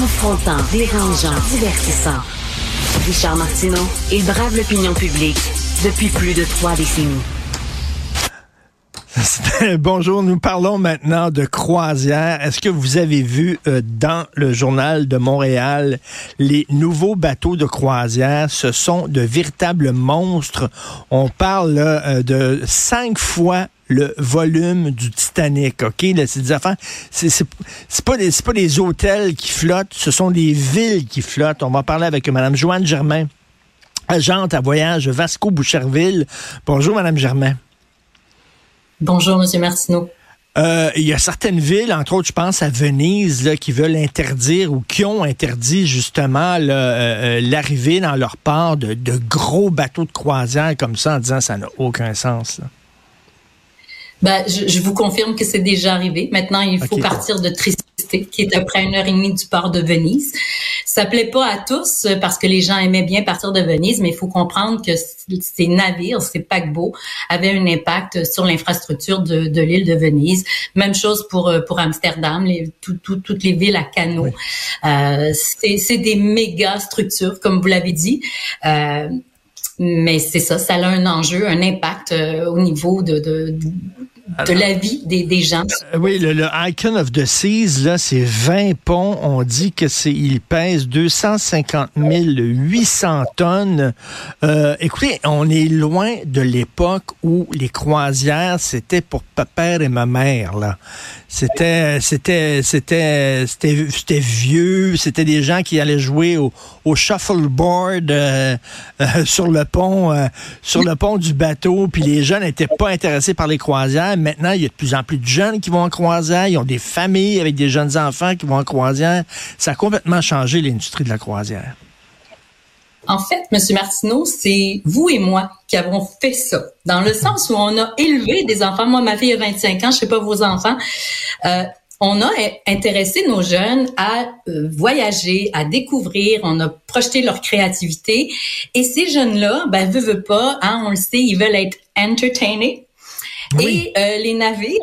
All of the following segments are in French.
Confrontant, dérangeant, divertissant. Richard Martineau, il brave l'opinion publique depuis plus de trois décennies. Bonjour, nous parlons maintenant de croisière. Est-ce que vous avez vu euh, dans le journal de Montréal les nouveaux bateaux de croisière? Ce sont de véritables monstres. On parle euh, de cinq fois le volume du Titanic, OK? C'est des affaires, c'est pas, des, pas des hôtels qui flottent, ce sont des villes qui flottent. On va parler avec Mme Joanne Germain, agente à voyage Vasco-Boucherville. Bonjour, Mme Germain. Bonjour, M. Martineau. Euh, il y a certaines villes, entre autres, je pense à Venise, là, qui veulent interdire ou qui ont interdit justement euh, euh, l'arrivée dans leur port de, gros bateaux de croisière comme ça en disant ça n'a aucun sens. Ben, je, vous confirme que c'est déjà arrivé. Maintenant, il faut partir de Tristé, qui est à près une heure et demie du port de Venise. Ça plaît pas à tous euh, parce que les gens aimaient bien partir de Venise, mais il faut comprendre que ces navires, ces paquebots, avaient un impact sur l'infrastructure de, de l'île de Venise. Même chose pour euh, pour Amsterdam, les, toutes les villes à canaux. Euh, c'est des méga structures, comme vous l'avez dit. Euh, mais c'est ça, ça a un enjeu, un impact euh, au niveau de, de, de la vie des, des gens. Euh, oui, le, Icon of the Seas, là, c'est 20 ponts. On dit que c'est, il pèse 250 800 tonnes. Euh, écoutez, on est loin de l'époque où les croisières, c'était pour père et ma mère, là. C'était, c'était, c'était, c'était, c'était vieux. C'était des gens qui allaient jouer au, au shuffleboard euh, euh, sur le pont, sur le pont du bateau. Puis les jeunes n'étaient pas intéressés par les croisières. Maintenant, il y a de plus en plus de jeunes qui vont en croisière. Ils ont des familles avec des jeunes enfants qui vont en croisière. Ça a complètement changé l'industrie de la croisière. En fait, M. Martineau, c'est vous et moi qui avons fait ça. Dans le sens où on a élevé des enfants. Moi, ma fille a 25 ans, je sais pas vos enfants. Euh, on a intéressé nos jeunes à euh, voyager, à découvrir, on a projeté leur créativité. Et ces jeunes-là, ben, veut, veut pas, hein, on le sait, ils veulent être entertainés. Et euh, les navires,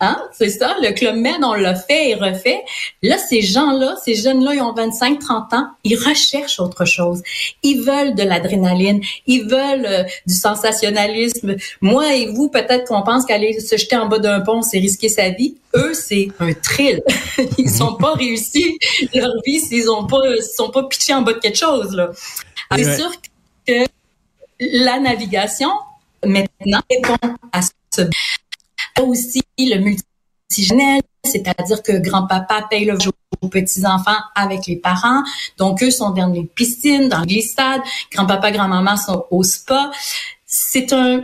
hein, c'est ça, le Club Med, on l'a fait et refait. Là, ces gens-là, ces jeunes-là, ils ont 25, 30 ans, ils recherchent autre chose. Ils veulent de l'adrénaline, ils veulent euh, du sensationnalisme. Moi et vous, peut-être qu'on pense qu'aller se jeter en bas d'un pont, c'est risquer sa vie. Eux, c'est un thrill. ils sont pas réussis leur vie s'ils ont pas, sont pas pitchés en bas de quelque chose, là. C'est sûr que la navigation, maintenant, répond à aussi le multigénérique, c'est-à-dire que grand-papa paye le aux petits-enfants avec les parents. Donc, eux sont dans les piscines, dans les glissades. Grand-papa, grand-maman sont au spa. C'est un,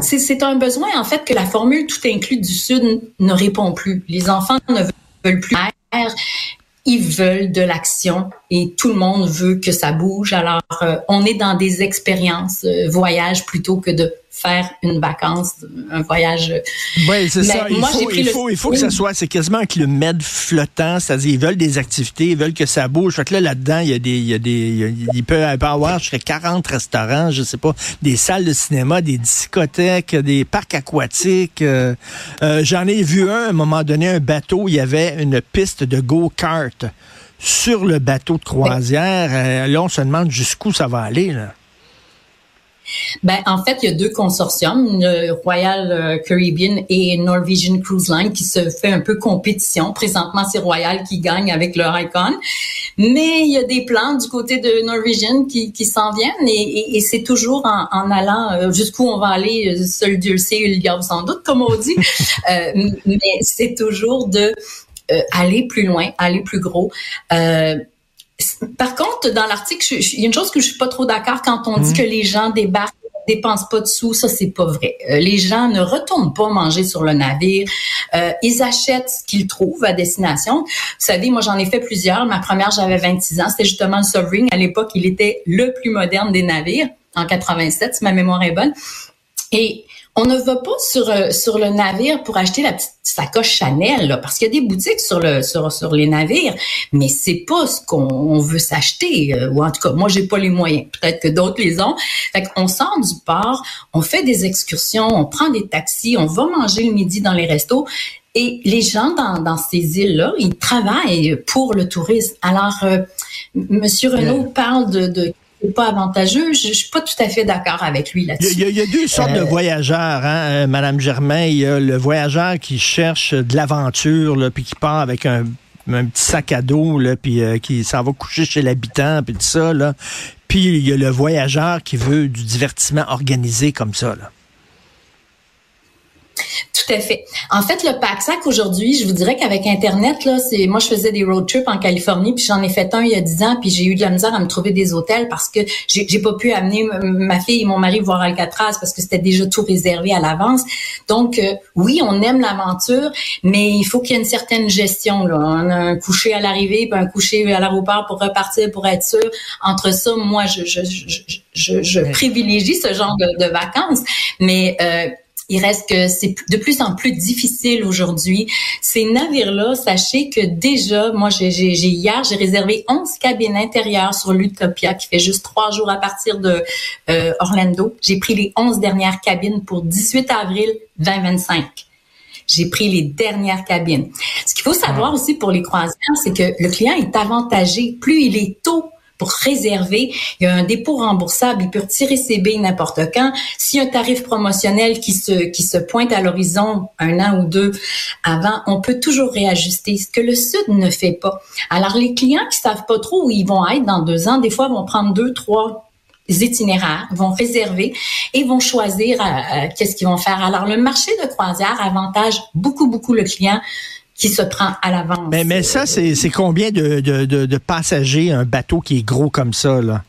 c'est un besoin, en fait, que la formule tout inclus du Sud ne répond plus. Les enfants ne veulent plus ils veulent de l'action et tout le monde veut que ça bouge. Alors, euh, on est dans des expériences, euh, voyage plutôt que de faire une vacance, un voyage. Oui, c'est ça. Il, faut, il, faut, il faut que ça soit, c'est quasiment avec le med flottant, c'est-à-dire ils veulent des activités, ils veulent que ça bouge. Fait que là, là-dedans, il y a des, il y a des, il peut y avoir jusqu'à 40 restaurants, je sais pas, des salles de cinéma, des discothèques, des parcs aquatiques. Euh, euh, j'en ai vu un, à un moment donné, un bateau, il y avait une piste de go-kart sur le bateau de croisière. Euh, là, on se demande jusqu'où ça va aller, là. Ben, en fait, il y a deux consortiums, le Royal euh, Caribbean et Norwegian Cruise Line, qui se fait un peu compétition. Présentement, c'est Royal qui gagne avec leur Icon. Mais il y a des plans du côté de Norwegian qui, qui s'en viennent et, et, c'est toujours en, en allant euh, jusqu'où on va aller, euh, seul Dieu le sait, il y a sans doute, comme on dit. euh, mais c'est toujours de aller plus loin, aller plus gros. Euh, par contre, dans l'article, il y a une chose que je suis pas trop d'accord quand on dit mmh. que les gens débarquent dépensent pas de sous, ça c'est pas vrai. Euh, les gens ne retournent pas manger sur le navire. Euh, ils achètent ce qu'ils trouvent à destination. Vous savez, moi j'en ai fait plusieurs. Ma première, j'avais 26 ans, c'était justement le Sovereign. À l'époque, il était le plus moderne des navires en 87, si ma mémoire est bonne. Et on ne va pas sur euh, sur le navire pour acheter la petite sacoche Chanel là, parce qu'il y a des boutiques sur le sur sur les navires, mais c'est pas ce qu'on veut s'acheter euh, ou en tout cas moi j'ai pas les moyens, peut-être que d'autres les ont. Fait qu'on sort du port, on fait des excursions, on prend des taxis, on va manger le midi dans les restos Et les gens dans, dans ces îles-là, ils travaillent pour le tourisme. Alors, euh, Monsieur Renault parle de, de pas avantageux. Je, je, suis pas tout à fait d'accord avec lui là-dessus. Il, il y, a, deux sortes de euh, voyageurs, hein, Madame Germain. Il y a le voyageur qui cherche de l'aventure, puis qui part avec un, un, petit sac à dos, là, puis euh, qui s'en va coucher chez l'habitant, puis tout ça. Là. Puis il y a le voyageur qui veut du divertissement organisé comme ça. Là. Tout à fait. En fait, le pack-sac aujourd'hui, je vous dirais qu'avec Internet, là, c'est moi je faisais des road trips en Californie, puis j'en ai fait un il y a dix ans, puis j'ai eu de la misère à me trouver des hôtels parce que j'ai, j'ai pas pu amener ma fille et mon mari voir Alcatraz parce que c'était déjà tout réservé à l'avance. Donc euh, oui, on aime l'aventure, mais il faut qu'il y ait une certaine gestion. Là. On a un coucher à l'arrivée, puis un coucher à l'aéroport pour repartir pour être sûr. Entre ça, moi, je, je, je, je, je privilégie ce genre de, de vacances, mais euh, il reste que c'est de plus en plus difficile aujourd'hui. Ces navires-là, sachez que déjà, moi, j'ai, j'ai, hier, j'ai réservé 11 cabines intérieures sur l'Utopia qui fait juste trois jours à partir de euh, Orlando. J'ai pris les 11 dernières cabines pour 18 avril 2025 j'ai pris les dernières cabines. Ce qu'il faut savoir aussi pour les croisières, c'est que le client est avantagé. Plus il est tôt pour réserver. Il y a un dépôt remboursable. Il peut retirer ses billes n'importe quand. A un tarif promotionnel qui se, qui se pointe à l'horizon un an ou deux avant, on peut toujours réajuster, ce que le Sud ne fait pas. Alors, les clients qui savent pas trop où ils vont être dans deux ans, des fois, vont prendre deux, trois itinéraires, vont réserver et vont choisir euh, euh, qu'est-ce qu'ils vont faire. Alors, le marché de croisière avantage beaucoup, beaucoup le client qui se prend à l'avance. Mais, mais ça, c'est combien de, de, de, de, passagers, un bateau qui est gros comme ça, là?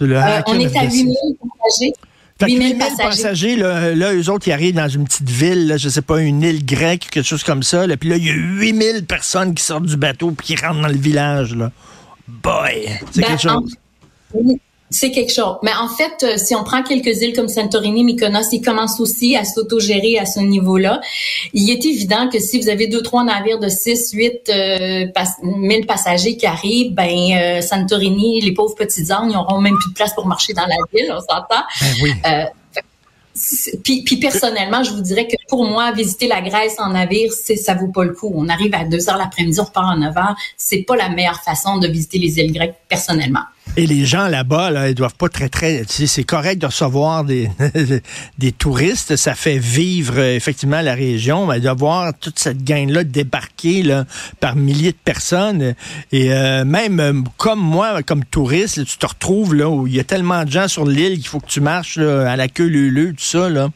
le euh, on est à 8000 passagers. 8000 passagers, passagers là, là, eux autres, ils arrivent dans une petite ville, là, je sais pas, une île grecque, quelque chose comme ça. Là, puis là, il y a 8000 personnes qui sortent du bateau puis qui rentrent dans le village. Là. Boy! C'est ben, quelque chose. En, c'est quelque chose. Mais en fait, euh, si on prend quelques îles comme Santorini, Mykonos, ils commencent aussi à s'autogérer à ce niveau-là. Il est évident que si vous avez deux, trois navires de 6, 8 euh, pas 1000 passagers qui arrivent, ben euh, Santorini, les pauvres petits ânes, ils n'auront même plus de place pour marcher dans la ville, on s'entend. Ben oui. Euh, puis, puis, personnellement, je vous dirais que pour moi, visiter la Grèce en navire, c'est ça vaut pas le coup. On arrive à 2 heures l'après-midi, on repart à 9 heures. C'est pas la meilleure façon de visiter les îles grecques, personnellement. Et les gens là-bas, là, ils doivent pas très, très. C'est correct de recevoir des, des touristes. Ça fait vivre effectivement la région. Mais de voir toute cette gang-là débarquer là, par milliers de personnes. Et euh, même euh, comme moi, comme touriste, tu te retrouves là où il y a tellement de gens sur l'île qu'il faut que tu marches à la queue leu tout ça. Là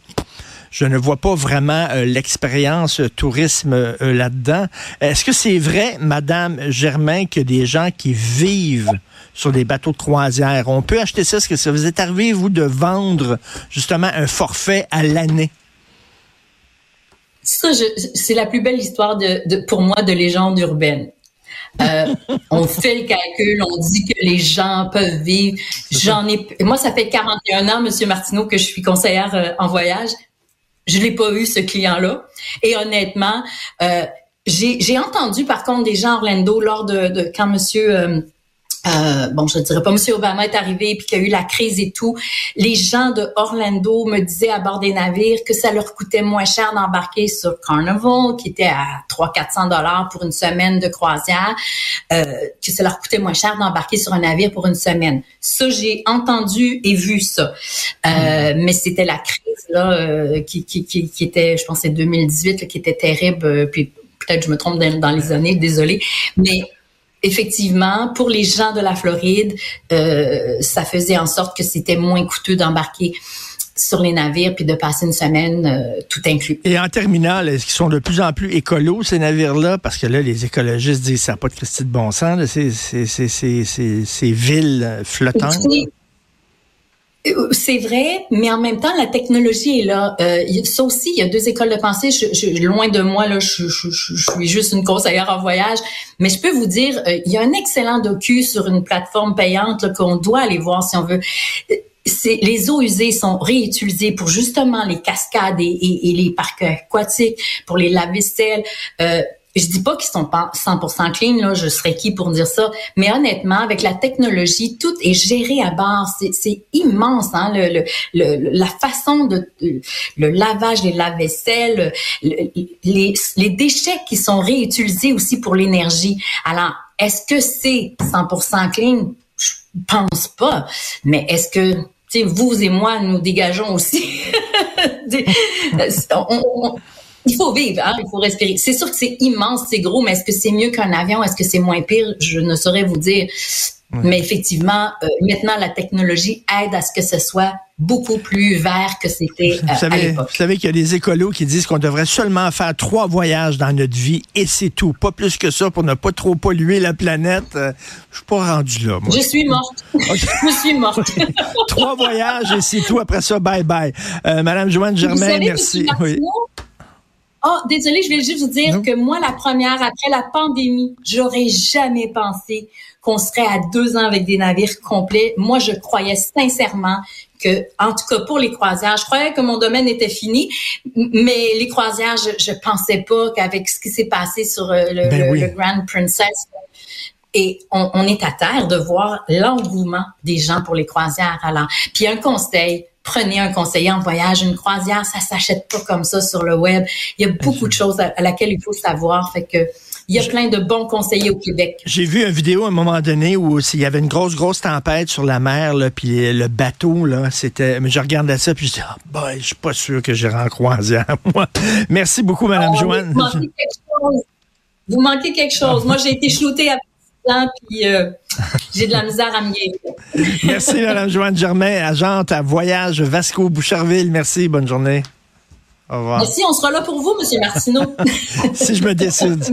je ne vois pas vraiment euh, l'expérience tourisme là-dedans. Est-ce que c'est vrai, Madame Germain, que des gens qui vivent sur des bateaux de croisière. On peut acheter ça. Est-ce que ça vous est arrivé, vous, de vendre justement un forfait à l'année? Ça, c'est la plus belle histoire de, pour moi de légende urbaine. Euh, on fait le calcul, on dit que les gens peuvent vivre. J'en ai, moi, ça fait 41 ans, Monsieur Martineau, que je suis conseillère euh, en voyage. Je l'ai pas eu ce client-là. Et honnêtement, euh, j'ai entendu par contre des gens Orlando lors de, de quand Monsieur euh, bon, je ne dirais pas, M. Obama est arrivé puis qu'il y a eu la crise et tout. Les gens de Orlando me disaient à bord des navires que ça leur coûtait moins cher d'embarquer sur Carnival, qui était à 300-400 dollars pour une semaine de croisière, euh, que ça leur coûtait moins cher d'embarquer sur un navire pour une semaine. Ça, j'ai entendu et vu ça. Euh, mm. Mais c'était la crise là euh, qui, qui, qui, qui, était, je pense, c'est 2018, qui était terrible. Euh, puis peut-être je me trompe dans, dans les années, désolé. Mais effectivement, pour les gens de la Floride, euh, ça faisait en sorte que c'était moins coûteux d'embarquer sur les navires puis de passer une semaine euh, tout inclus. Et en terminal, est-ce qu'ils sont de plus en plus écolos, ces navires-là? Parce que là, les écologistes disent ça n'a pas de Christie de bon sens, ces, ces, ces, ces villes flottantes. C'est vrai, mais en même temps, la technologie est là. Euh, ça aussi, il y a deux écoles de pensée. Je, loin de moi, là, je, suis juste une conseillère en voyage, mais je peux vous dire, euh, il y a un excellent docu sur une plateforme payante qu'on doit aller voir si on veut. C'est, les eaux usées sont réutilisées pour justement les cascades et, et, les parcs aquatiques, pour les lave-vaisselle. Je dis pas qu'ils sont pas 100% clean, là, je serais qui pour dire ça, mais honnêtement, avec la technologie, tout est géré à bord. C'est immense, hein, le, le, la façon de le lavage des lave-vaisselle, les, les déchets qui sont réutilisés aussi pour l'énergie. Alors, est-ce que c'est 100% clean? Je pense pas. Mais est-ce que vous et moi, nous dégageons aussi? il faut vivre, hein, il faut respirer. C'est sûr que c'est immense, c'est gros, mais est-ce que c'est mieux qu'un avion? Est-ce que c'est moins pire? Je ne saurais vous dire. Mais effectivement, euh, maintenant, la technologie aide à ce que ce soit beaucoup plus vert que c'était euh, à l'époque. Vous savez qu'il y a des écolos qui disent qu'on devrait seulement faire trois voyages dans notre vie et c'est tout. Pas plus que ça pour ne pas trop polluer la planète. Euh, je suis pas rendu là, moi. Je suis morte. je suis morte. trois voyages et c'est tout. Après ça, bye bye. Madame Joanne Germain, merci. Oui. Oh, désolé, je vais juste vous dire que moi, la première, après la pandémie, j'aurais jamais pensé qu'on serait à deux ans avec des navires complets. Moi, je croyais sincèrement que, en tout cas pour les croisières, je croyais que mon domaine était fini, mais les croisières, je, je pensais pas qu'avec ce qui s'est passé sur euh, le, ben le, Grand Princess, et on, on, est à terre de voir l'engouement des gens pour les croisières. Alors, puis un conseil, prenez un conseiller en voyage, une croisière, ça s'achète pas comme ça sur le web. Il y a beaucoup de choses à, laquelle il faut savoir. Fait que il y a plein de bons conseillers au Québec. J'ai vu une vidéo à un moment donné où il y avait une grosse, grosse tempête sur la mer, là, puis le bateau, là, c'était. Mais je regardais ça, puis je dis, ah, boy, je suis pas sûr que j'irai en croisière, moi. Merci beaucoup, Mme oh, Joanne. Vous manquez quelque chose. Vous manquez quelque chose. moi, j'ai été shootée puis euh, j'ai de la misère à me Merci, Mme Joanne Germain, agente à Voyage Vasco Boucherville. Merci, bonne journée. Au revoir. Merci, on sera là pour vous, M. Martineau. si je me décide.